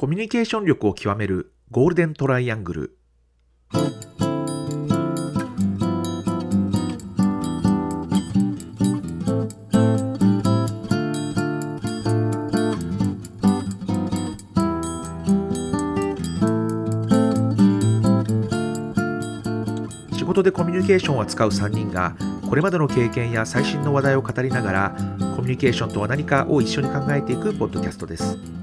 コミュニケーション力を極めるゴールデントライアングル。仕事でコミュニケーションを扱う3人がこれまでの経験や最新の話題を語りながらコミュニケーションとは何かを一緒に考えていくポッドキャストです。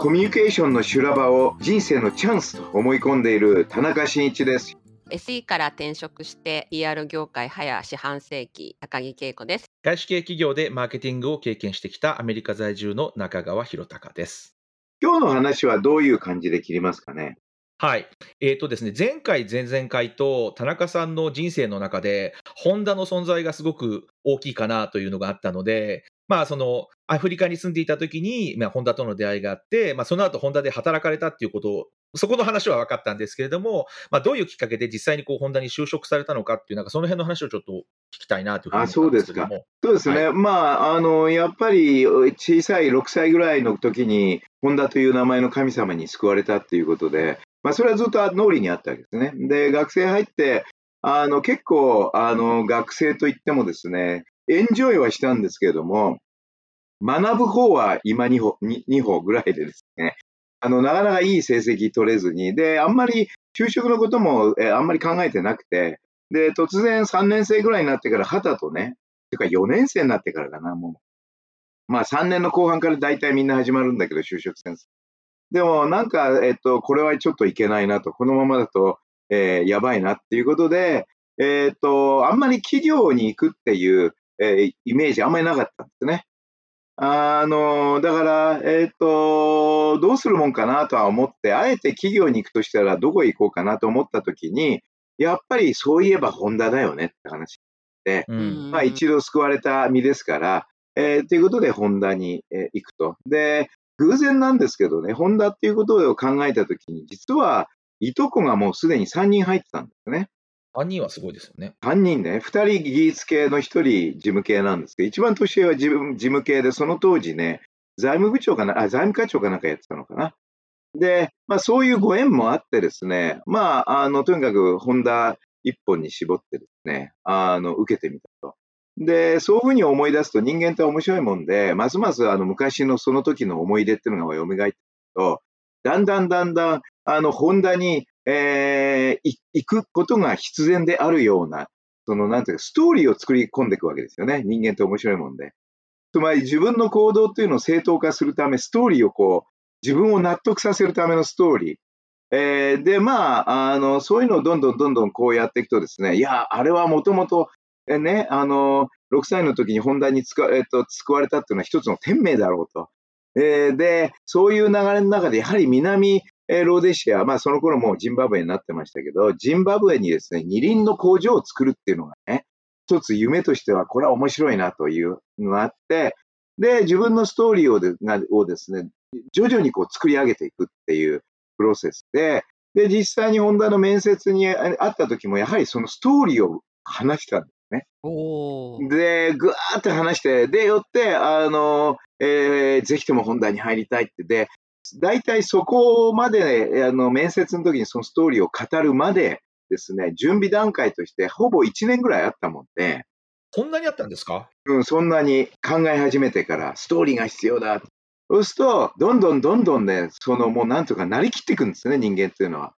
コミュニケーションの修羅場を人生のチャンスと思い込んでいる田中真一です。SE から転職して PR 業界早四半世紀高木恵子です。外資系企業でマーケティングを経験してきたアメリカ在住の中川博隆です今日の話はどういう感じで切りますかね？はい。えっ、とですね、前回、前々回と田中さんの人生の中で、ホンダの存在がすごく大きいかなというのがあったので、まあ、その、アフリカに住んでいた時に、まあ、ホンダとの出会いがあって、まあ、その後、ホンダで働かれたっていうことを、そこの話は分かったんですけれども、まあ、どういうきっかけで実際にこう、ホンダに就職されたのかっていう、なんかその辺の話をちょっと聞きたいなというふうに思ったんですけども。そうですね、まあ、あの、やっぱり小さい6歳ぐらいの時に、本田という名前の神様に救われたっていうことで、まあ、それはずっと脳裏にあったわけですね。で、学生入って、あの、結構、あの、学生といってもですね、エンジョイはしたんですけれども、学ぶ方は今2歩、2歩ぐらいでですね、あの、なかなかいい成績取れずに、で、あんまり就職のことも、えあんまり考えてなくて、で、突然3年生ぐらいになってから、旗とね、てか4年生になってからかな、もう。まあ3年の後半から大体みんな始まるんだけど、就職戦争。でもなんか、えっと、これはちょっといけないなと、このままだと、えー、やばいなっていうことで、えっと、あんまり企業に行くっていう、えー、イメージあんまりなかったんですね。あの、だから、えっと、どうするもんかなとは思って、あえて企業に行くとしたらどこへ行こうかなと思ったときに、やっぱりそういえばホンダだよねって話で、うん、まあ一度救われた身ですから、えー、ということでホンダに、えー、行くと。で、偶然なんですけどね、ホンダっていうことを考えたときに、実はいとこがもうすでに3人入ってたんですね。3人はすごいですよね。3人ね、2人技術系の1人事務系なんですけど、一番年上は事務系で、その当時ね、財務部長かな、あ、財務課長かなんかやってたのかな。で、まあそういうご縁もあってですね、まあ、あの、とにかくホンダ一本に絞ってですね、あの、受けてみたと。で、そういうふうに思い出すと人間って面白いもんで、ますますあの昔のその時の思い出っていうのが蘇ってくると、だんだんだんだん、あの、ホンダに、えー、行くことが必然であるような、その、なんていうか、ストーリーを作り込んでいくわけですよね。人間って面白いもんで。つまり自分の行動っていうのを正当化するため、ストーリーをこう、自分を納得させるためのストーリー。えー、で、まあ、あの、そういうのをどんどんどんどんこうやっていくとですね、いや、あれはもともと、えね、あの、6歳の時に本題に使、えっと、救われたっていうのは一つの天命だろうと。えー、で、そういう流れの中で、やはり南、えー、ローデシア、まあその頃もうジンバブエになってましたけど、ジンバブエにですね、二輪の工場を作るっていうのがね、一つ夢としては、これは面白いなというのがあって、で、自分のストーリーをでをですね、徐々にこう作り上げていくっていうプロセスで、で、実際にホンダの面接に会った時も、やはりそのストーリーを話したんですね。で、ぐわーって話して、で、よって、あの、えー、ぜひとも本題に入りたいって、で、大体そこまで、あの、面接の時にそのストーリーを語るまでですね、準備段階としてほぼ1年ぐらいあったもんで、そんなにあったんですか？うん、そんなに考え始めてから、ストーリーが必要だ。そうすると、どんどんどんどんね、そのもうなんとかなりきっていくんですね、人間っていうのは。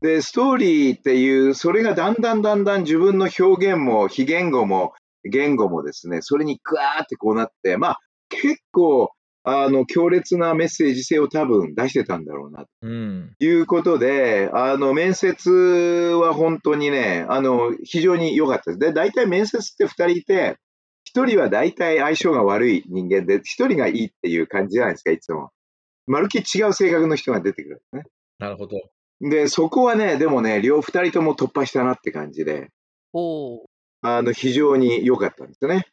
で、ストーリーっていう、それがだんだんだんだん自分の表現も非言語も言語もですね、それにグワーってこうなって、まあ結構、あの、強烈なメッセージ性を多分出してたんだろうな、ということで、あの、面接は本当にね、あの、非常に良かったです。で、大体面接って二人いて、一人は大体相性が悪い人間で、一人がいいっていう感じじゃないですか、いつも。まるっきり違う性格の人が出てくるんですね。なるほど。で、そこはね、でもね、両二人とも突破したなって感じで、おあの、非常に良かったんですよね。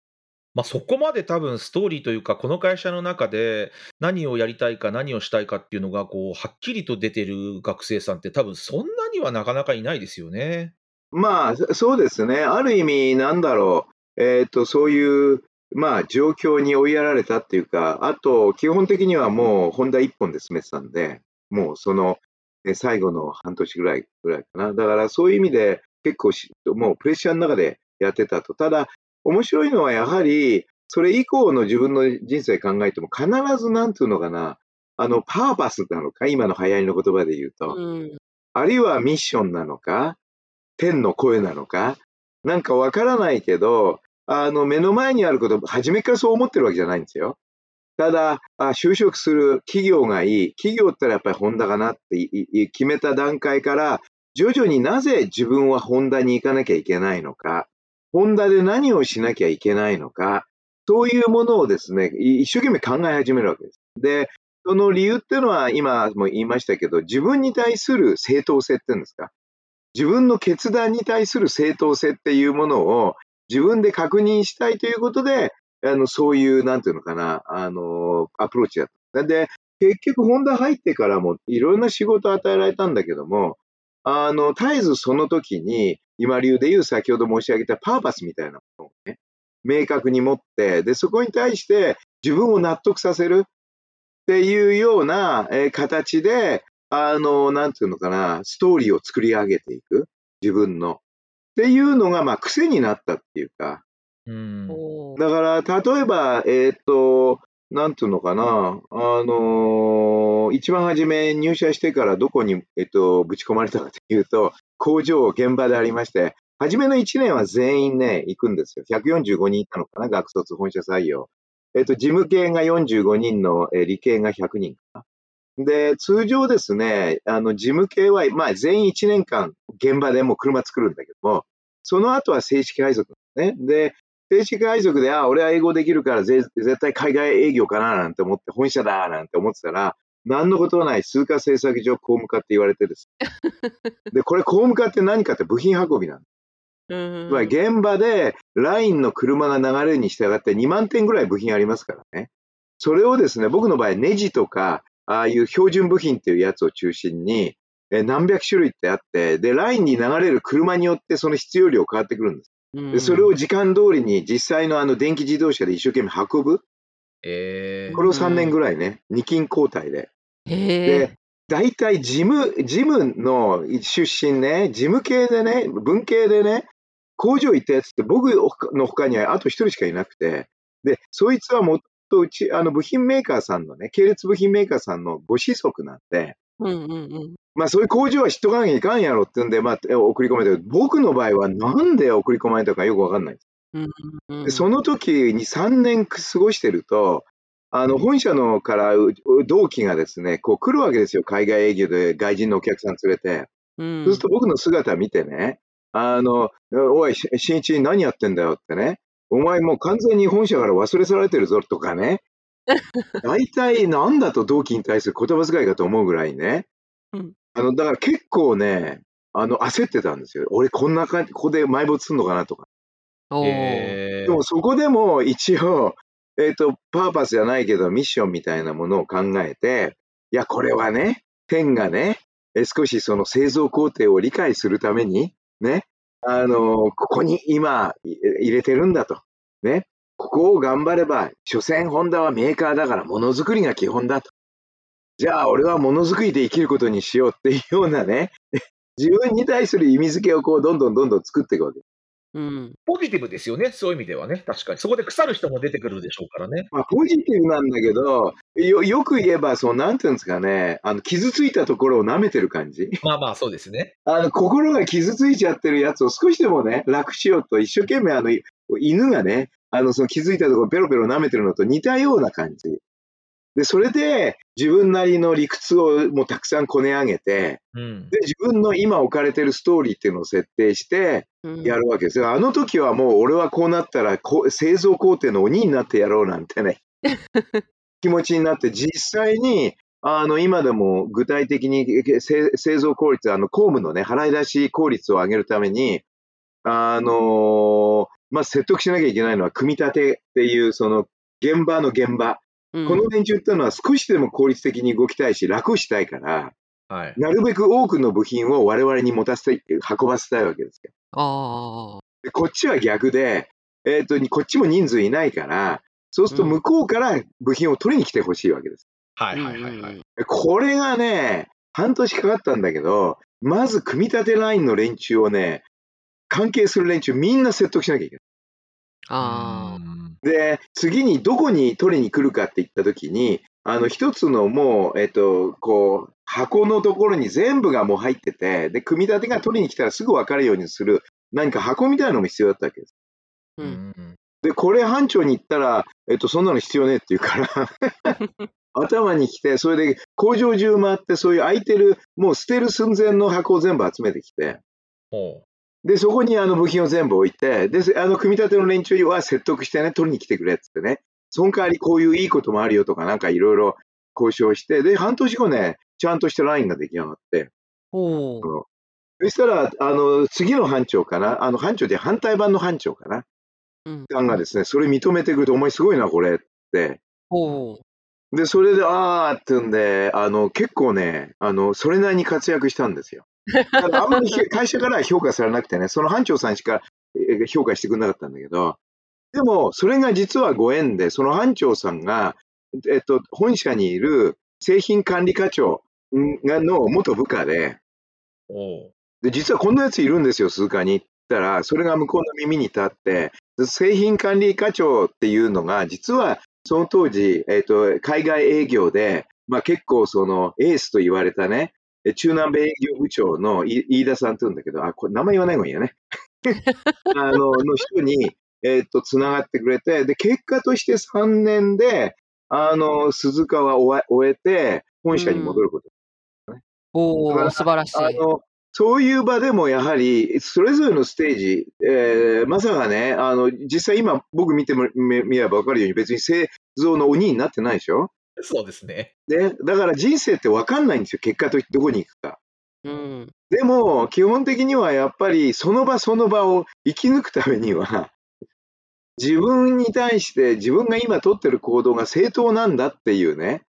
まあ、そこまで多分ストーリーというか、この会社の中で何をやりたいか、何をしたいかっていうのが、こう、はっきりと出てる学生さんって多分そんなにはなかなかいないですよね。まあ、そうですね。ある意味、なんだろうえっ、と、そういう、まあ、状況に追いやられたっていうか、あと、基本的にはもう、ホンダ一本で進めてたんで、もうその、最後の半年ぐらい、ぐらいかな。だからそういう意味で、結構、もうプレッシャーの中でやってたと。ただ、面白いのはやはり、それ以降の自分の人生考えても、必ずなんていうのかな、あの、パーパスなのか、今の流行りの言葉で言うと。うん。あるいはミッションなのか、天の声なのか、なんかわからないけど、あの、目の前にあること、初めからそう思ってるわけじゃないんですよ。ただ、あ就職する企業がいい。企業ってやっぱりホンダかなって決めた段階から、徐々になぜ自分はホンダに行かなきゃいけないのか、ホンダで何をしなきゃいけないのか、そういうものをですね、一生懸命考え始めるわけです。で、その理由っていうのは今も言いましたけど、自分に対する正当性っていうんですか？自分の決断に対する正当性っていうものを自分で確認したいということで、あの、そういう、なんていうのかな、あの、アプローチだった。で、結局、ホンダ入ってからもいろんな仕事を与えられたんだけども、あの、絶えずその時に、今流で言う先ほど申し上げたパーパスみたいなものをね、明確に持って、で、そこに対して自分を納得させるっていうような、えー形で、あの、なんていうのかな、ストーリーを作り上げていく。自分の。っていうのが、まあ、癖になったっていうか。うん。だから、例えば、えっ、と、なんていうのかな、あの一番初め入社してからどこに、えっ、と、ぶち込まれたかというと、工場、現場でありまして、初めの1年は全員ね、行くんですよ。145人いたのかな、学卒、本社採用。えっ、と、事務系が45人の、え理系が100人かな。で、通常ですね、あの、事務系は、まあ、全員1年間、現場でもう車作るんだけども、その後は正式配属ね。で、正式配属で、あ、俺は英語できるからぜ絶対海外営業かななんて思って、本社だなんて思ってたら、何のことはない数化製作所工務課って言われてです。で、これ工務課って何かって部品運びなんです。うん現場でラインの車が流れるに従って2万点ぐらい部品ありますからね。それをですね、僕の場合ネジとか、ああいう標準部品っていうやつを中心に、え何百種類ってあって、で、ラインに流れる車によってその必要量変わってくるんです。うんで、それを時間通りに実際のあの電気自動車で一生懸命運ぶ？えーこれを3年ぐらいね、二勤交代で。へでえ。、大体事務、事務の出身ね、事務系でね、文系でね、工場行ったやつって僕の他にはあと一人しかいなくて、で、そいつはもっとうち、あの部品メーカーさんのね、系列部品メーカーさんのご子息なんで、うんうんうん。まあそういう工場は知っとかなきゃいかんやろってんで、まあえ送り込めたけど、僕の場合はなんで送り込まれたかよくわかんない。うんうんでその時に3年過ごしてると、あの、本社のからう同期がですね、こう来るわけですよ。海外営業で外人のお客さん連れて。うんそうすると僕の姿見てね、あの、おい、し新一何やってんだよってね。お前もう完全に本社から忘れ去られてるぞとかね。大体なんだと同期に対する言葉遣いかと思うぐらいね。うんあの、だから結構ね、あの、焦ってたんですよ。俺こんな感じ、ここで埋没すんのかなとか。でもそこでも一応、えっ、と、パーパスじゃないけどミッションみたいなものを考えて、いや、これはね、天がね、え少しその製造工程を理解するために、ね、あの、ここに今い入れてるんだと。ね。ここを頑張れば、所詮ホンダはメーカーだからものづくりが基本だと。じゃあ俺はものづくりで生きることにしようっていうようなね、自分に対する意味付けをこうどんどんどんどん作っていくわけ。うん。ポジティブですよね、そういう意味ではね、確かに。そこで腐る人も出てくるでしょうからね。まあ、ポジティブなんだけど、よ、よく言えば、そう、なんていうんですかね、あの、傷ついたところを舐めてる感じ。まあまあ、そうですね。あの、心が傷ついちゃってるやつを少しでもね、楽しようと、一生懸命あの、い犬がね、あの、その気づいたところペロペロ舐めてるのと似たような感じ。で、それで、自分なりの理屈をもうたくさんこね上げて、うん。で、自分の今置かれてるストーリーっていうのを設定して、うんやるわけですよ。あの時はもう俺はこうなったらこう製造工程の鬼になってやろうなんてね、気持ちになって実際にあの今でも具体的に製造効率、あの公務のね、払い出し効率を上げるために、あのまあ、説得しなきゃいけないのは組み立てっていうその現場の現場。うんこの連中っていうのは少しでも効率的に動きたいし楽したいから、はい。なるべく多くの部品を我々に持たせて、運ばせたいわけですよ。ああ。でこっちは逆で、えっ、と、こっちも人数いないから、そうすると向こうから部品を取りに来てほしいわけです。はいはいはいはい。これがね、半年かかったんだけど、まず組み立てラインの連中をね、関係する連中みんな説得しなきゃいけない。あで、次にどこに取りに来るかって言ったときに、あの、一つのもう、えっと、こう、箱のところに全部がもう入ってて、で、組み立てが取りに来たらすぐ分かるようにする、何か箱みたいなのも必要だったわけです。う。うんんで、これ班長に言ったら、えっと、そんなの必要ねえって言うから、頭に来て、それで工場中回って、そういう空いてる、もう捨てる寸前の箱を全部集めてきて、ほで、そこにあの部品を全部置いて、で、あの組み立ての連中は説得してね、取りに来てくれっつってね、その代わりこういういいこともあるよとか、なんかいろいろ交渉して、で、半年後ね、ちゃんとしたラインが出来上がって、おお。そしたら、あの、次の班長かな、あの、班長で反対版の班長かな、うん。さんがですね、それ認めてくれて、お前すごいな、これって。おお。で、それで、あーってんで、あの、結構ね、あの、それなりに活躍したんですよ。あんまりひ会社からは評価されなくてね、その班長さんしかえー評価してくれなかったんだけど、でも、それが実はご縁で、その班長さんが、えっと、本社にいる製品管理課長の元部下で。で、実はこんなやついるんですよ、鈴鹿に。ったら、それが向こうの耳に立って、で製品管理課長っていうのが、実はその当時、えっ、と、海外営業で、まあ結構そのエースと言われたね、え中南米営業部長のい飯田さんって言うんだけど、あ、これ名前言わない方がいいよね。あの、の人に、えっ、と、つながってくれて、で、結果として3年で、あの、鈴鹿は終え終えて、本社に戻ることおお、だから素晴らしい。あの、そういう場でもやはり、それぞれのステージ、えーまさかね、あの、実際今僕見てもみ見れば分かるように別に製造の鬼になってないでしょ？そうですね。で、だから人生って分かんないんですよ、結果としてどこに行くか。うん。でも、基本的にはやっぱりその場その場を生き抜くためには、自分に対して自分が今取ってる行動が正当なんだっていうね、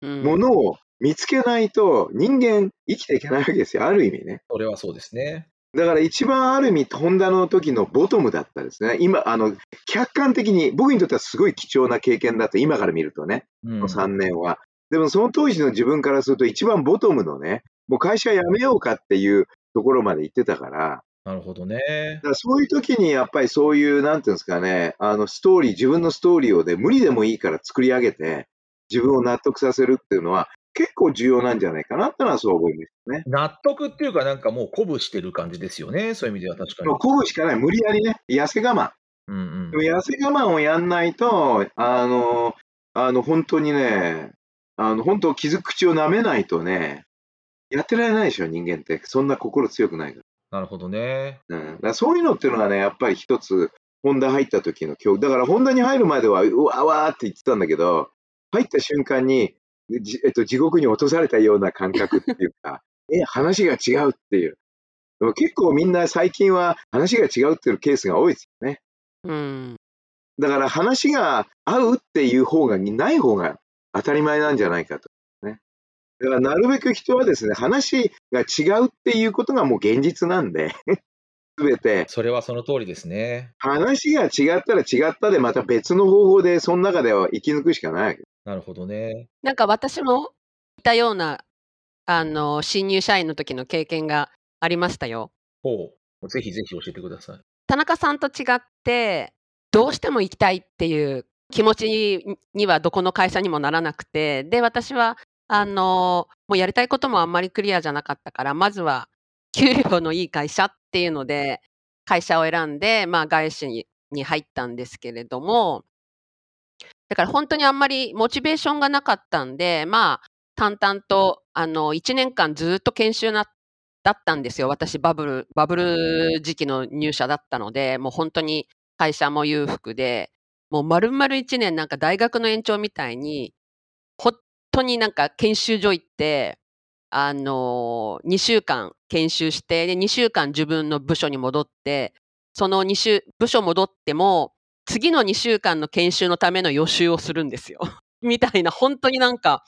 うん。ものを見つけないと人間生きていけないわけですよ、ある意味ね。それはそうですね。だから一番ある意味、ホンダの時のボトムだったですね。今、あの、客観的に、僕にとってはすごい貴重な経験だと、今から見るとね、うんこの3年は。でもその当時の自分からすると一番ボトムのね、もう会社辞めようかっていうところまで行ってたから、なるほどね。だからそういう時にやっぱりそういう、なんていうんですかね、あのストーリー、自分のストーリーをね、無理でもいいから作り上げて、自分を納得させるっていうのは結構重要なんじゃないかなってのはそう思いますね。納得っていうか、なんかもう鼓舞してる感じですよね。そういう意味では確かに。鼓舞しかない。無理やりね、痩せ我慢。うんうんでも痩せ我慢をやんないと、あの、あの、本当にね、あの、本当、傷口を舐めないとね、やってられないでしょ、人間って。そんな心強くないかなるほどね。ら。うん。だそういうのっていうのがね、やっぱり一つ、ホンダ入った時の恐怖。だから、ホンダに入るまでは、うわわーって言ってたんだけど、入った瞬間に、じ えっと、地獄に落とされたような感覚っていうか、え、話が違うっていう。でも結構みんな最近は話が違うっていうケースが多いですよね。うん。だから話が合うっていう方がない方が当たり前なんじゃないかと。ね。だからなるべく人はですね、話が違うっていうことがもう現実なんで、すべてそれはその通りですね。話が違ったら違ったでまた別の方法でその中では生き抜くしかないわけ。なるほどね。なんか私もいたような、あの、新入社員の時の経験がありましたよ。ほう。ぜひぜひ教えてください。田中さんと違って、どうしても行きたいっていう気持ちにはどこの会社にもならなくて、で、私は、あの、もうやりたいこともあんまりクリアじゃなかったから、まずは給料のいい会社っていうので、会社を選んで、まあ、外資にに入ったんですけれども、だから本当にあんまりモチベーションがなかったんで、まあ、淡々と、あの、1年間ずっと研修な、だったんですよ。私、バブル、バブル時期の入社だったので、もう本当に会社も裕福で、もう丸々1年なんか大学の延長みたいに、本当になんか研修所行って、あの2週間研修して、で、2週間自分の部署に戻って、その2週、部署戻っても、次の2週間の研修のための予習をするんですよ。みたいな、本当になんか、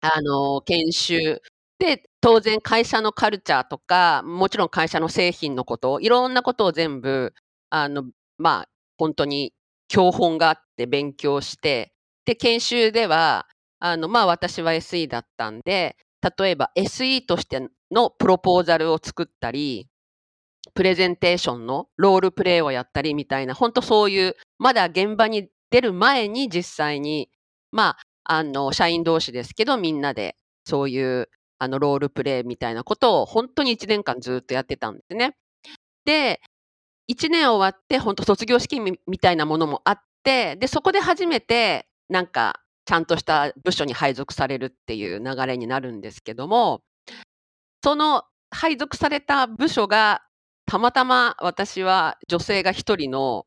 あの研修。で、当然会社のカルチャーとか、もちろん会社の製品のこと、いろんなことを全部、あの、まあ、本当に教本があって勉強して、で、研修では、あの、まあ私は SE だったんで、例えば SE としてのプロポーザルを作ったり、プレゼンテーションのロールプレイをやったりみたいな、本当そういう、まだ現場に出る前に実際に、まあ、あの、社員同士ですけど、みんなでそういうあのロールプレイみたいなことを本当に1年間ずっとやってたんですね。で、1年終わって、本当卒業式みたいなものもあって、で、そこで初めて、なんか、ちゃんとした部署に配属されるっていう流れになるんですけども、その配属された部署が、たまたま私は女性が一人の、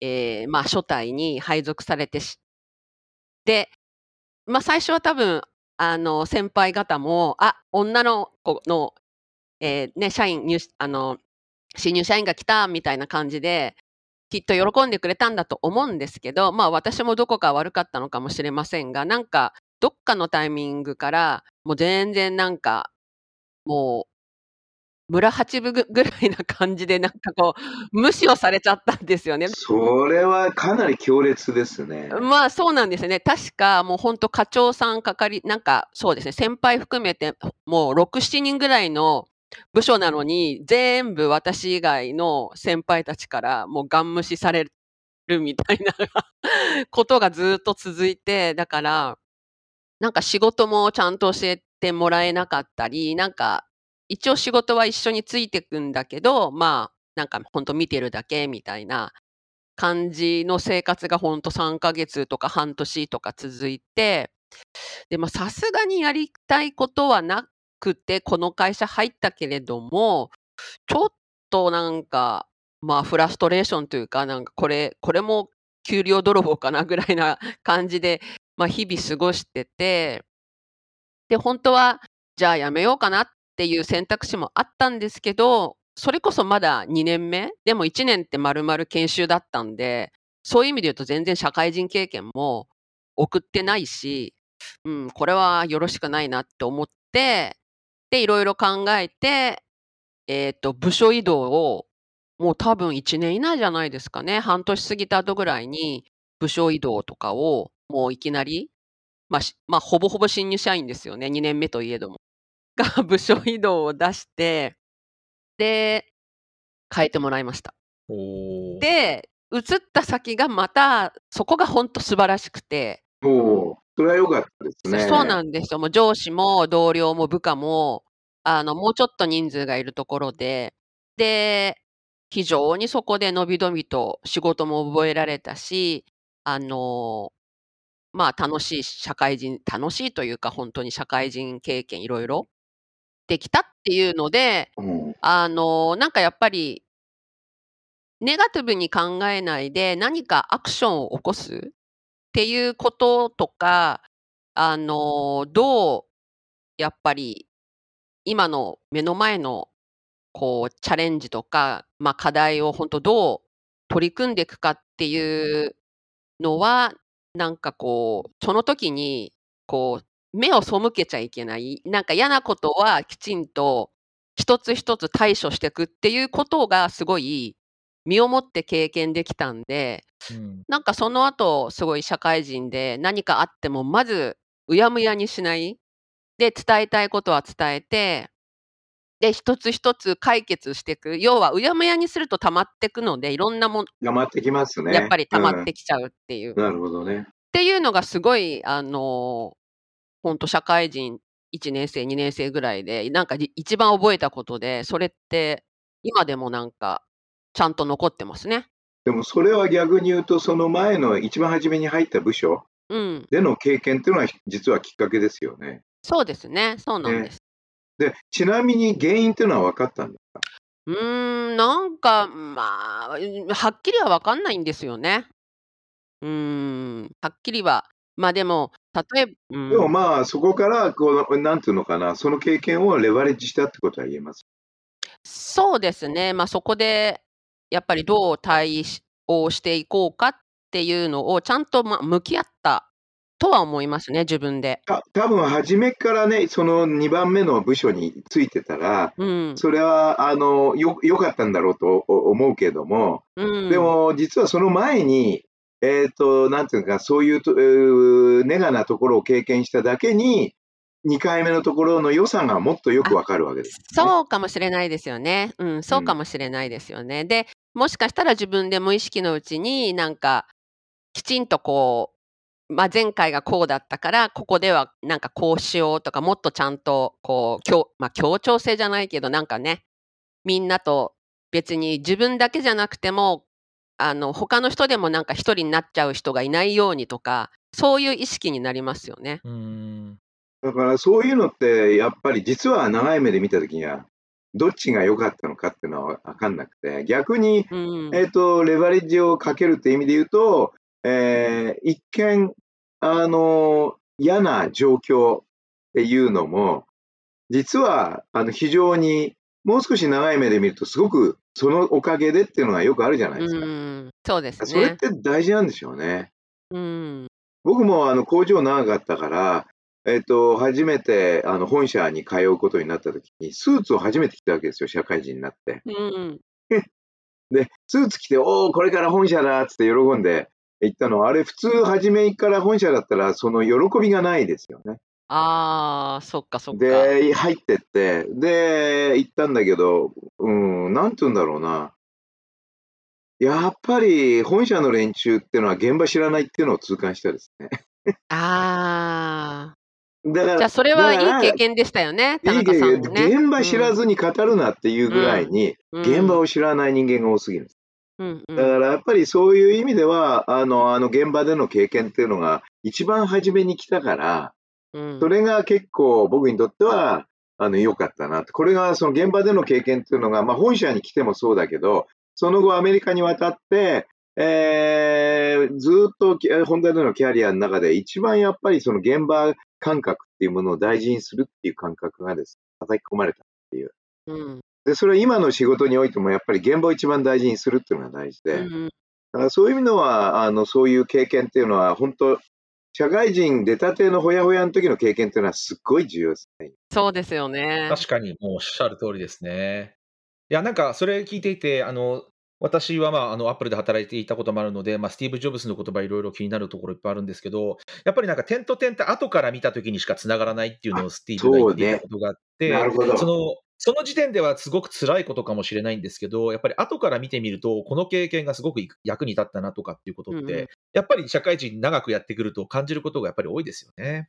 えー、まあ、初代に配属されてし、で、まあ、最初は多分、あの、先輩方も、あ、女の子の、えー、ね、社員、入あの、新入社員が来たみたいな感じで、きっと喜んでくれたんだと思うんですけど、まあ私もどこか悪かったのかもしれませんが、なんかどっかのタイミングから、もう全然なんか、もう、村八分ぐらいな感じで、なんかこう、無視をされちゃったんですよね。それはかなり強烈ですね。まあそうなんですね。確かもう本当課長さん係、なんかそうですね、先輩含めてもう6、7人ぐらいの部署なのに、全部私以外の先輩たちからもうガン無視されるみたいなことがずっと続いて、だから、なんか仕事もちゃんと教えてもらえなかったり、なんか、一応仕事は一緒についてくんだけど、まあ、なんかほんと見てるだけみたいな感じの生活がほんと3ヶ月とか半年とか続いて、で、まあさすがにやりたいことはなくて、この会社入ったけれども、ちょっとなんか、まあ、フラストレーションというか、なんかこれ、これも給料泥棒かなぐらいな 感じで、まあ、日々過ごしてて、で、本当は、じゃあやめようかなっていう選択肢もあったんですけど、それこそまだ2年目でも1年って丸々研修だったんで、そういう意味で言うと全然社会人経験も送ってないし、うん、これはよろしくないなって思って、で、いろいろ考えて、えっ、と、部署移動を、もう多分1年以内じゃないですかね。半年過ぎた後ぐらいに、部署移動とかを、もういきなり、まあ、まあ、ほぼほぼ新入社員ですよね。2年目といえども。が、部署移動を出して、で、変えてもらいました。で、移った先がまた、そこが本当素晴らしくて。おそれは良かったですね。そうなんですよ。もう上司も同僚も部下も、あの、もうちょっと人数がいるところで、で、非常にそこでのびのびと仕事も覚えられたし、あの、まあ、楽しい社会人楽しいというか、本当に社会人経験いろいろできたっていうので、うん。あの、なんかやっぱりネガティブに考えないで、何かアクションを起こすっていうこととか、あの、どうやっぱり今の目の前のこうチャレンジとか、ま、課題を本当どう取り組んでいくかっていうのは、なんかこう、その時にこう目を背けちゃいけない、なんか嫌なことはきちんと一つ一つ対処していくっていうことがすごい身をもって経験できたんで、うん、なんかその後、すごい社会人で何かあっても、まずうやむやにしない。で、伝えたいことは伝えて、で、一つ一つ解決していく。要は、うやむやにすると溜まっていくので、いろんなも溜まってきますね。やっぱり溜まってきちゃうっていう。うん、なるほどね。っていうのがすごい、あの、本当社会人1年生、2年生ぐらいで、なんか一番覚えたことで、それって今でもなんかちゃんと残ってますね。でもそれは逆に言うと、その前の一番初めに入った部署での経験っていうのは実はきっかけですよね。そうですね。そうなんです。ね、で、ちなみに原因っていうのは分かったんですか？うーん、なんか、まあ、はっきりは分かんないんですよね。うーん、はっきりは。まあでも、例えば、うん、でもまあ、そこからこう、なんていうのかな、その経験をレバレッジしたってことは言えます？そうですね。まあそこで、やっぱりどう対応していこうかっていうのをちゃんと、ま、向き合ったとは思いますね、自分で。た多分初めからね、その2番目の部署についてたら、うん。それはあのよよかったんだろうと思うけども、うん。でも実はその前に、えっ、と、なんていうか、そういうと、えーネガなところを経験しただけに、2回目のところの良さがもっとよくわかるわけです、ね。そうかもしれないですよね。うん、そうかもしれないですよね。で、もしかしたら自分で無意識のうちになんか、きちんとこう、まあ、前回がこうだったから、ここではなんかこうしようとか、もっとちゃんとこう、協まあ、協調性じゃないけど、なんかね、みんなと別に自分だけじゃなくても、あの、他の人でもなんか一人になっちゃう人がいないようにとか、そういう意識になりますよね。うーん。だからそういうのって、やっぱり実は長い目で見たときには、どっちが良かったのかっていうのは分かんなくて、逆に、うん。えっ、と、レバレッジをかけるって意味で言うと、えー一見、あの、嫌な状況っていうのも、実は、あの、非常に、もう少し長い目で見ると、すごくそのおかげでっていうのがよくあるじゃないですか。うん、そうですそれっね。て大事なんでしょうね。うん。僕もあの工場長かったから、えっと、初めてあの本社に通うことになった時に、スーツを初めて着たわけですよ、社会人になって。うん。で、スーツ着て、おお、これから本社だっつって喜んで行ったのは、あれ、普通、初めから本社だったら、その喜びがないですよね。ああ、そっかそっか。で、入ってって、で、行ったんだけど、うん、なんて言うんだろうな。やっぱり本社の連中っていうのは現場知らないっていうのを痛感したですね。ああ。だからじゃあ、それはいい経験でしたよね、田中さんもね。現場知らずに語るなっていうぐらいに、うん現場を知らない人間が多すぎるんです。うんうんだからやっぱりそういう意味では、あの、あの現場での経験っていうのが一番初めに来たから、うん。それが結構僕にとっては、あの、良かったな。これがその現場での経験っていうのが、まあ本社に来てもそうだけど、その後アメリカに渡って、えーずーっときホンダでのキャリアの中で一番やっぱりその現場感覚っていうものを大事にするっていう感覚がですね、叩き込まれたっていう。うん。で、それは今の仕事においてもやっぱり現場を一番大事にするっていうのが大事で、うんだからそういう意味では、あの、そういう経験っていうのは本当、社会人出たてのほやほやの時の経験っていうのはすっごい重要ですね。そうですよね。確かに、もうおっしゃる通りですね。いや、なんかそれ聞いていて、あの、私は、まあ、あの、アップルで働いていたこともあるので、まあ、スティーブ・ジョブズの言葉いろいろ気になるところいっぱいあるんですけど、やっぱりなんか点と点って後から見た時にしか繋がらないっていうのをスティーブが言っていたことがあって、なるほど。その、その時点ではすごく辛いことかもしれないんですけど、やっぱり後から見てみると、この経験がすごく役に立ったなとかっていうことって、うんうんやっぱり社会人長くやってくると感じることがやっぱり多いですよね。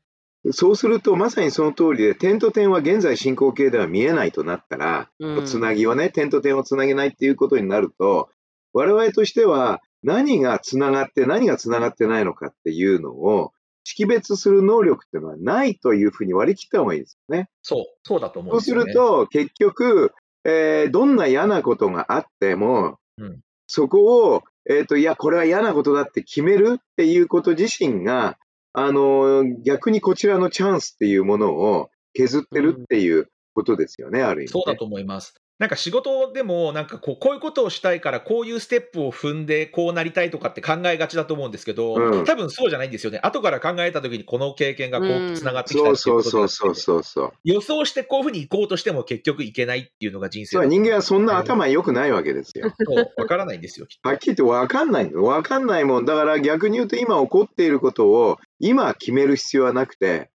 そうすると、まさにその通りで、点と点は現在進行形では見えないとなったら、うんつなぎをね、点と点をつなげないっていうことになると、我々としては何がつながって何がつながってないのかっていうのを識別する能力っていうのはないというふうに割り切った方がいいですよね。そう、そうだと思うそうすんですよね。ると、結局、えーどんな嫌なことがあっても、うんそこを、えっ、と、いや、これは嫌なことだって決めるっていうこと自身が、あのー逆にこちらのチャンスっていうものを削ってるっていうことですよね、ある意味、ね。そうだと思います。なんか仕事でも、なんかこう、こういうことをしたいから、こういうステップを踏んで、こうなりたいとかって考えがちだと思うんですけど、うん多分そうじゃないんですよね。後から考えたときに、この経験がこうつながってきたそうっていうことそうそうそうそうそう。予想してこういうふうに行こうとしても結局いけないっていうのが人生人間はそんな頭頭良くないわけですよ。わからないんですよ、はっきり言って分かんないんだ分かんないもん。だから逆に言うと今起こっていることを今決める必要はなくて、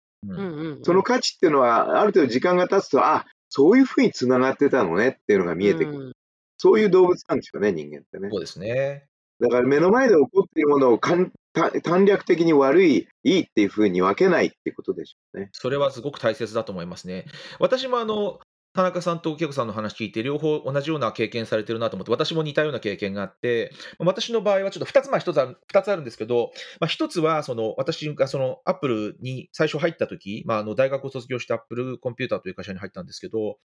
その価値っていうのはある程度時間が経つと、あ、そういうふうに繋がってたのねっていうのが見えてくる。うんそういう動物なんですよね、人間ってねそ。うですね。だから目の前で起こっているものをかんた短絡的に悪い、いいっていうふうに分けないってことでしょうね。それはすごく大切だと思いますね。私もあの、田中さんと恵子さんの話聞いて、両方同じような経験されてるなと思って、私も似たような経験があって、私の場合はちょっと2つ、まあ1つある、2つあるんですけど、まあ、1つは、その、私がその、アップルに最初入った時、まあ、あの、大学を卒業してアップルコンピューターという会社に入ったんですけど、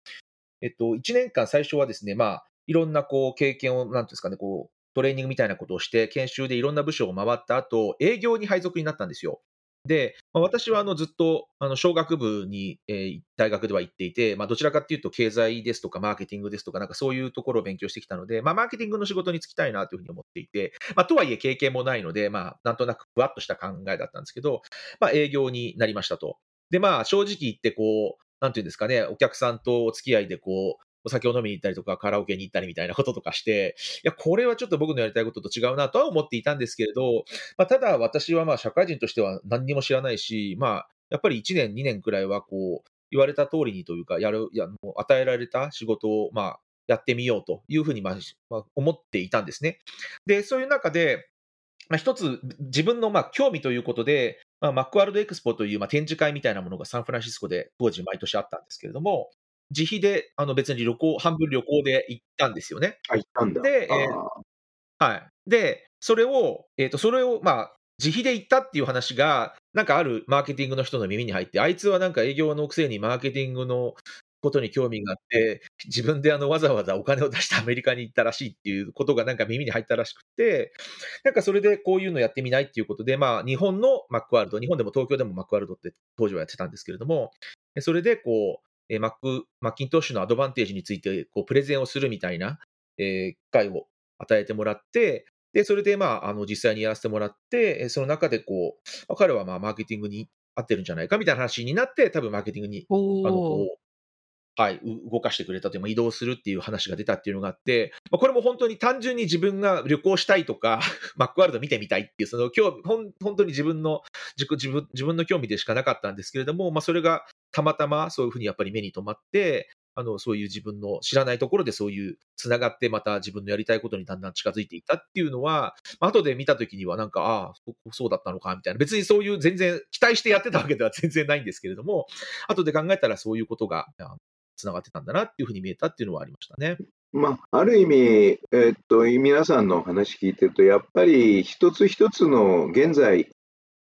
えっと、1年間最初はですね、まあ、いろんなこう、経験を、なんていうんですかね、こう、トレーニングみたいなことをして、研修でいろんな部署を回った後、営業に配属になったんですよ。で、まあ、私はあのずっとあの商学部に、えー大学では行っていて、まあ、どちらかっていうと経済ですとかマーケティングですとか、なんかそういうところを勉強してきたので、まあ、マーケティングの仕事に就きたいなというふうに思っていて、まあ、とはいえ経験もないので、まあ、なんとなくふわっとした考えだったんですけど、まあ、営業になりましたと。で、まあ、正直言ってこう、なんていうんですかね、お客さんとお付き合いでこう、お酒を飲みに行ったりとか、カラオケに行ったりみたいなこととかして、いや、これはちょっと僕のやりたいことと違うなとは思っていたんですけれど、まあ、ただ私はまあ社会人としては何にも知らないし、まあ、やっぱり1年、2年くらいはこう、言われた通りにというか、やる、や、もう与えられた仕事を、まあ、やってみようというふうに、まあ、思っていたんですね。で、そういう中で、まあ、一つ自分のまあ興味ということで、まあ、マックワールドエクスポというまあ展示会みたいなものがサンフランシスコで当時毎年あったんですけれども、自費であの別に旅行、半分旅行で行ったんですよね。あ、行ったんだ。で、えーあはい。で、それを、えっ、と、それを、まあ、自費で行ったっていう話が、なんかあるマーケティングの人の耳に入って、あいつはなんか営業のくせにマーケティングのことに興味があって、自分であのわざわざお金を出してアメリカに行ったらしいっていうことがなんか耳に入ったらしくて、なんかそれでこういうのやってみないっていうことで、まあ日本のマックワールド、日本でも東京でもマックワールドって当時はやってたんですけれども、えそれでこう、えーマック、マッキントッシュのアドバンテージについてこうプレゼンをするみたいな、えー機会を与えてもらって、で、それでまあ、あの、実際にやらせてもらって、えーその中でこう、まあ彼はまあ、マーケティングに合ってるんじゃないかみたいな話になって、多分マーケティングに、あの、はい、う動かしてくれたという、まあ移動するっていう話が出たっていうのがあって、まあ、これも本当に単純に自分が旅行したいとか、マックワールド見てみたいっていう、その興味、ほん本当に自分の、自分自分の興味でしかなかったんですけれども、まあ、それがたまたまそういうふうにやっぱり目に留まって、あの、そういう自分の知らないところでそういうつながってまた自分のやりたいことにだんだん近づいていったっていうのは、まあ後で見たときにはなんか、ああ、そうだったのか、みたいな。別にそういう全然期待してやってたわけでは 全然ないんですけれども、後で考えたらそういうことがつながってたんだなっていうふうに見えたっていうのはありましたね。まあ、ある意味、えーっと、皆さんのお話聞いてると、やっぱり一つ一つの現在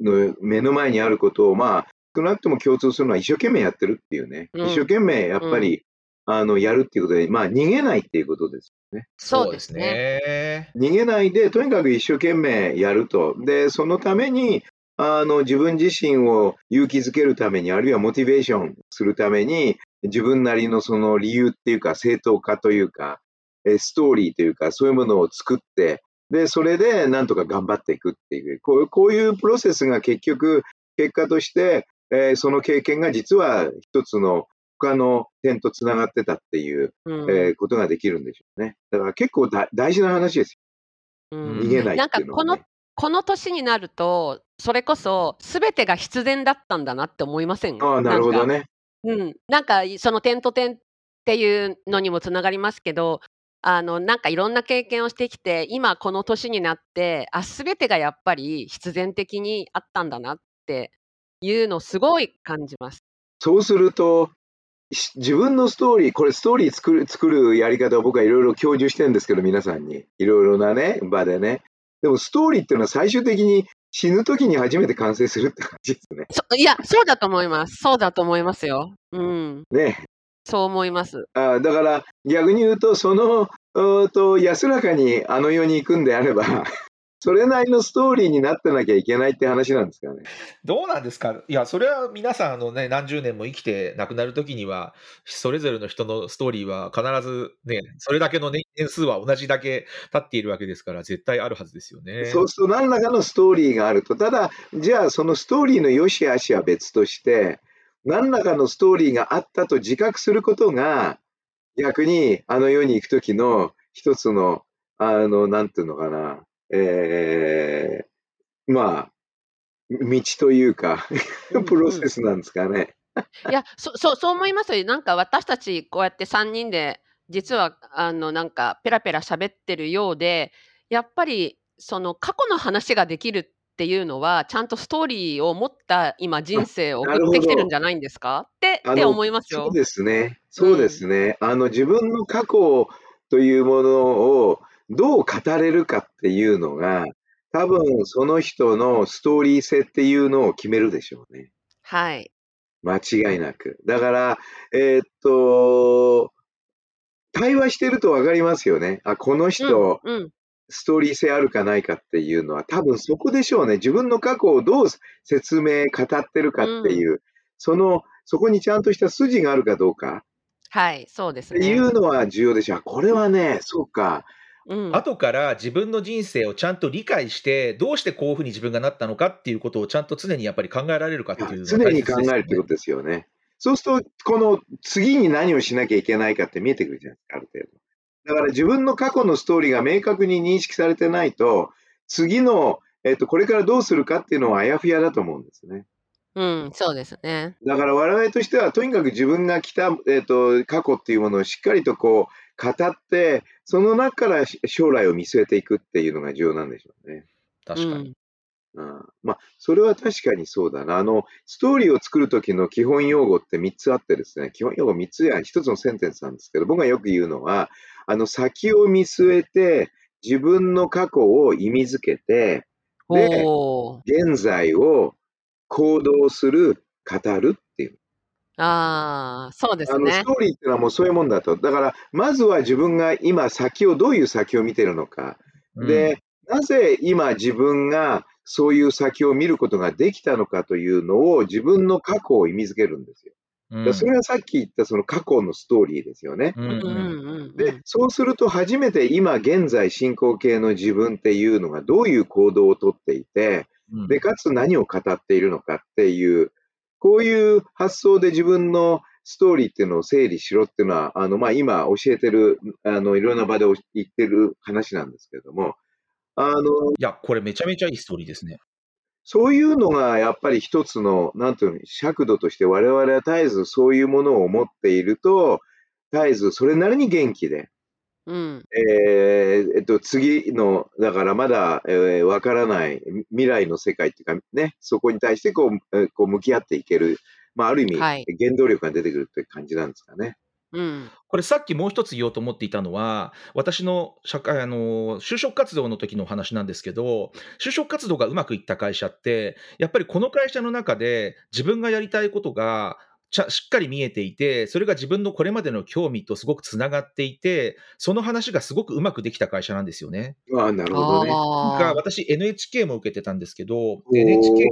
の目の前にあることを、まあ、少なくとも共通するのは一生懸命やってるっていうね。うん一生懸命やっぱり、あの、やるっていうことで、まあ、逃げないっていうことですよね。そうですね。ね。逃げないで、とにかく一生懸命やると。で、そのために、あの、自分自身を勇気づけるために、あるいはモチベーションするために、自分なりのその理由っていうか、正当化というか、えストーリーというか、そういうものを作って、で、それでなんとか頑張っていくっていう、こうこういうプロセスが結局、結果として、えーその経験が実は一つの他の点とつながってたっていう、うんえーことができるんでしょうね。だから結構だ大事な話ですうよ。ん逃げないなんっていうのは、かこのね。この年になるとそれこそ全てが必然だったんだなって思いません？ああ、なるほどね。うん、なんかその点と点っていうのにもつながりますけどあのなんかいろんな経験をしてきて今この年になってあ全てがやっぱり必然的にあったんだなっていうのをすごい感じます。そうすると、し自分のストーリー、これストーリー作る作るやり方を僕はいろいろ教授してるんですけど、皆さんに。いろいろなね、場でね。でもストーリーっていうのは最終的に死ぬ時に初めて完成するって感じですね。そいやそうだと思います。そうだと思いますよ。うん、ね。そう思います。あだから逆に言うと、その、と安らかにあの世に行くんであれば、それなりのストーリーになってなきゃいけないって話なんですかね。どうなんですか？いや、それは皆さん、あのね、何十年も生きて亡くなるときには、それぞれの人のストーリーは必ずね、それだけの年年数は同じだけ経っているわけですから、絶対あるはずですよね。そうすると何らかのストーリーがあると、ただ、じゃあそのストーリーの良し悪しは別として、何らかのストーリーがあったと自覚することが、逆にあの世に行くときの一つの、あの、なんていうのかな、えー、まあ、道というか、プロセスなんですかね。いや、そそうそう思いますよ。なんか私たちこうやって3人で実はあのなんかペラペラ喋ってるようで、やっぱりその過去の話ができるっていうのはちゃんとストーリーを持った今人生を送ってきてるんじゃないんですか？ってって思いますよそう。ですね。そうですね。あの、自分の過去というものをどう語れるかっていうのが、多分その人のストーリー性っていうのを決めるでしょうね。はい。間違いなく。だから、えーっと、対話してるとわかりますよね。あ、この人、うん、うん、ストーリー性あるかないかっていうのは、多分そこでしょうね。自分の過去をどう説明、語ってるかっていう、その、そこにちゃんとした筋があるかどうかはい、そうですっていうのは重要でしょう。これはね、そうか。うん。後から自分の人生をちゃんと理解して、どうしてこういうふうに自分がなったのかっていうことをちゃんと常にやっぱり考えられるかっていうの常に考えるってことですよね。そうすると、この次に何をしなきゃいけないかって見えてくるじゃないですか、ある程度。だから自分の過去のストーリーが明確に認識されてないと、次の、えっと、これからどうするかっていうのはあやふやだと思うんですね。うん、そうですね。だから我々としては、とにかく自分が来た、えっと、過去っていうものをしっかりとこう、語って、その中から将来を見据えていくっていうのが重要なんでしょうね。確かに。うん、まあ、それは確かにそうだな。あの、ストーリーを作るときの基本用語って3つあってですね、基本用語3つや1つのセンテンスなんですけど、僕がよく言うのは、あの、先を見据えて、自分の過去を意味づけて、で、現在を行動する、語るっていう。ああ、そうですね。あの、ストーリーっていうのはもうそういうもんだと。だから、まずは自分が今先を、どういう先を見てるのか。で、なぜ今自分がそういう先を見ることができたのかというのを自分の過去を意味づけるんですよ。うん、それがさっき言ったその過去のストーリーですよね。で、そうすると初めて今現在進行形の自分っていうのがどういう行動をとっていて、で、かつ何を語っているのかっていう、こういう発想で自分のストーリーっていうのを整理しろっていうのは、あの、まあ、今教えてる、あの、いろんな場で言ってる話なんですけれども、あの、いや、これめちゃめちゃいいストーリーですね。そういうのがやっぱり一つの、なんていうの、尺度として我々は絶えずそういうものを持っていると、絶えずそれなりに元気で、うん。えーえっと、次の、だからまだ、えー、わからない未来の世界っていうかね、そこに対してこう、えーこう向き合っていける、まあ、ある意味、はい。原動力が出てくるという感じなんですかね。うん。これさっきもう一つ言おうと思っていたのは、私の社会あの就職活動の時の話なんですけど、就職活動がうまくいった会社って、やっぱりこの会社の中で自分がやりたいことがちゃしっかり見えていて、それが自分のこれまでの興味とすごくつながっていて、その話がすごくうまくできた会社なんですよね。ああ、なるほどね。が私 NHK も受けてたんですけど、NHK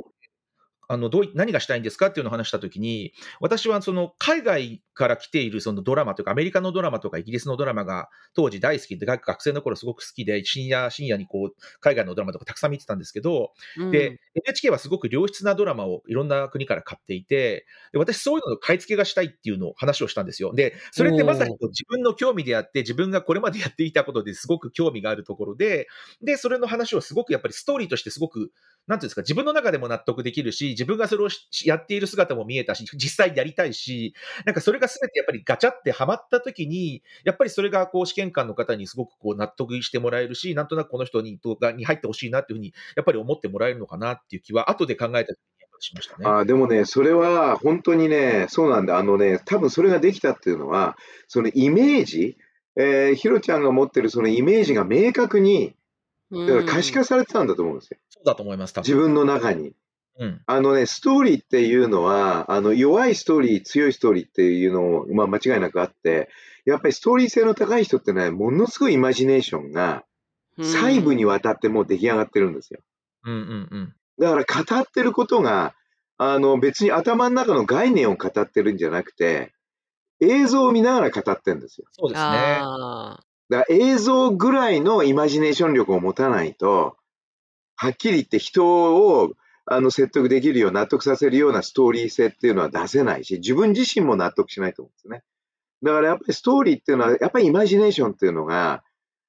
あのどう何がしたいんですかっていうのを話したときに、私はその海外から来ているそのドラマとか、アメリカのドラマとかイギリスのドラマが当時大好きで、学生の頃すごく好きで、深夜、深夜にこう海外のドラマとかたくさん見てたんですけど、うん、で、NHK はすごく良質なドラマをいろんな国から買っていて、で私そういうのの買い付けがしたいっていうのを話をしたんですよ。で、それってまさに自分の興味であって、自分がこれまでやっていたことですごく興味があるところで、で、それの話をすごくやっぱりストーリーとしてすごくなんていうんですか、自分の中でも納得できるし、自分がそれをやっている姿も見えたし、実際やりたいし、なんかそれがすべてやっぱりガチャってはまった時に、やっぱりそれがこう試験官の方にすごくこう納得してもらえるし、なんとなくこの人に動画に入ってほしいなっていうふうに、やっぱり思ってもらえるのかなっていう気は、後で考えたしましたね。あでもね、それは本当にね、そうなんだ。あのね、多分それができたっていうのは、そのイメージ、えー、ひろちゃんが持ってるそのイメージが明確に、だから可視化されてたんだと思うんですよ。そうだと思います、自分の中に。うん、あのね、ストーリーっていうのは、あの弱いストーリー、強いストーリーっていうのも、まあ、間違いなくあって、やっぱりストーリー性の高い人ってね、ものすごいイマジネーションが細部にわたってもう出来上がってるんですよ。うんうんうん、だから語ってることが、あの別に頭の中の概念を語ってるんじゃなくて、映像を見ながら語ってるんですよ。そうですね。だから映像ぐらいのイマジネーション力を持たないと、はっきり言って人をあの説得できるよう、納得させるようなストーリー性っていうのは出せないし、自分自身も納得しないと思うんですね。だからやっぱりストーリーっていうのは、やっぱりイマジネーションっていうのが、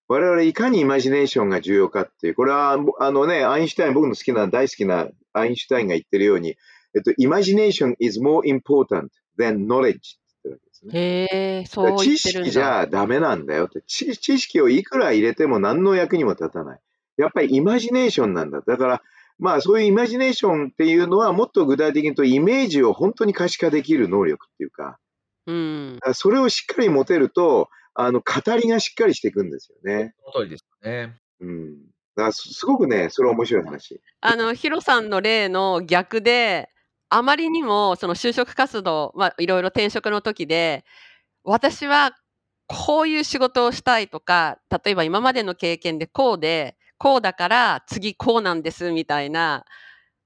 我々いかにイマジネーションが重要かっていう、これはあのね、アインシュタイン、僕の好きな大好きなアインシュタインが言ってるように、えっと、イマジネーション is more important than knowledge ってわけですね。へえ、そう知識じゃダメなんだよって知。知識をいくら入れても何の役にも立たない。やっぱりイマジネーションなんだ。だから、まあそういうイマジネーションっていうのはもっと具体的に言うとイメージを本当に可視化できる能力っていうか、うん、それをしっかり持てると、あの、語りがしっかりしていくんですよね。その通りですね。うん。だすごくね、それは面白い話。あの、ヒロさんの例の逆で、あまりにもその就職活動、まあ、いろいろ転職の時で、私はこういう仕事をしたいとか、例えば今までの経験でこうで、こうだから次こうなんですみたいな、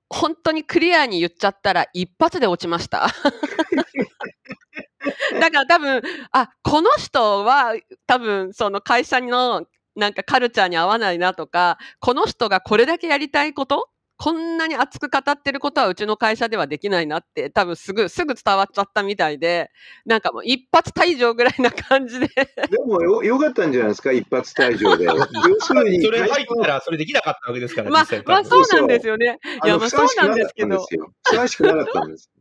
本当にクリアに言っちゃったら一発で落ちました。だから多分、あ、この人は多分その会社のなんかカルチャーに合わないなとか、この人がこれだけやりたいことこんなに熱く語ってることはうちの会社ではできないなって多分すぐ、すぐ伝わっちゃったみたいで、なんかもう一発退場ぐらいな感じで。でもよ、よかったんじゃないですか、一発退場で。要するに、それ入ったらそれできなかったわけですから、まあまあそうなんですよね。いや、まあそうなんでですけど。ふさわしくなかったんです。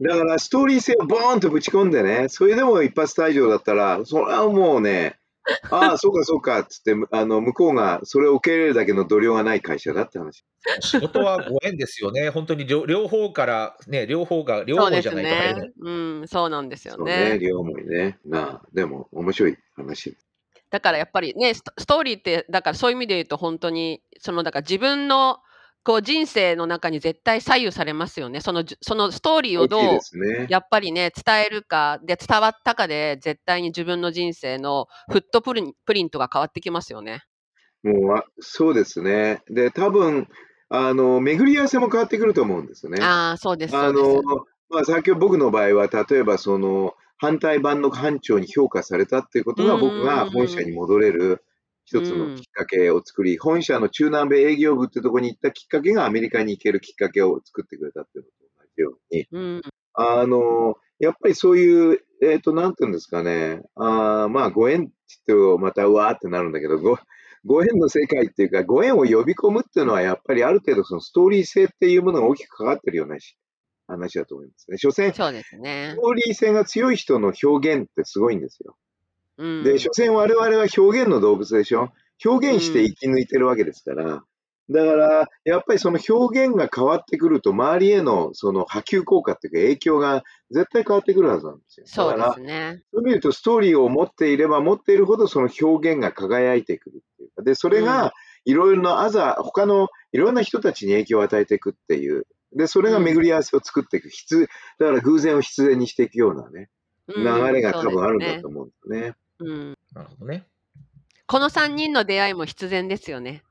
だから、ストーリー性をボーンとぶち込んでね、それでも一発退場だったら、それはもうね、ああ、そうかそうかっつって、あの、向こうがそれを受け入れるだけの度量がない会社だって話。仕事はご縁ですよね。本当に両両方から、ね、両方が、両そうです方じゃないと入れないね。うん、そうなんですよね、ね。両思いね。なあ、でも面白い話。だからやっぱりね、ストストーリーって、だからそういう意味で言うと本当に、その、だから自分のこう人生の中に絶対左右されますよね。そのじそのストーリーをどうね。やっぱりね、伝えるか、で、伝わったかで、絶対に自分の人生のフットプリンプリントが変わってきますよね。もう、あそうですね。で、多分、あの、巡り合わせも変わってくると思うんですよね。ああ、そうです、そあ。の、まあ、先ほど僕の場合は、例えばその、反対版の班長に評価されたっていうことが、うん僕が本社に戻れる一つのきっかけを作り、本社の中南米営業部ってとこに行ったきっかけがアメリカに行けるきっかけを作ってくれたっていうのと同じように、うん、あの、やっぱりそういう、えっ、と、なんていうんですかね、あーまあ、ご縁って言ってもまたうわーってなるんだけど、ご、ご縁の世界っていうか、ご縁を呼び込むっていうのは、やっぱりある程度そのストーリー性っていうものが大きく関わってるようなし話だと思いますね。所詮、そうですねスト。ーリー性が強い人の表現ってすごいんですよ。うん、で、所詮我々は表現の動物でしょ？表現して生き抜いてるわけですから、だから、やっぱりその表現が変わってくると、周りへのその波及効果っていうか影響が絶対変わってくるはずなんですよ。そうですね。そういう意味で言うと、ストーリーを持っていれば持っているほどその表現が輝いてくるっていうか、で、それうん。がいろいろなアザ、他のいろんな人たちに影響を与えていくっていう、で、それが巡り合わせを作っていく、必だから偶然を必然にしていくようなね、うん流れが多分あるんだと思うんですね。うん、なるほどね。この3人の出会いも必然ですよね。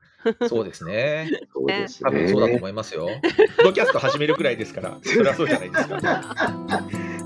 そうですね。そうです多分そうだとね。思いますよ。ポッドキャスト始めるくらいですから、それはそうじゃないですか。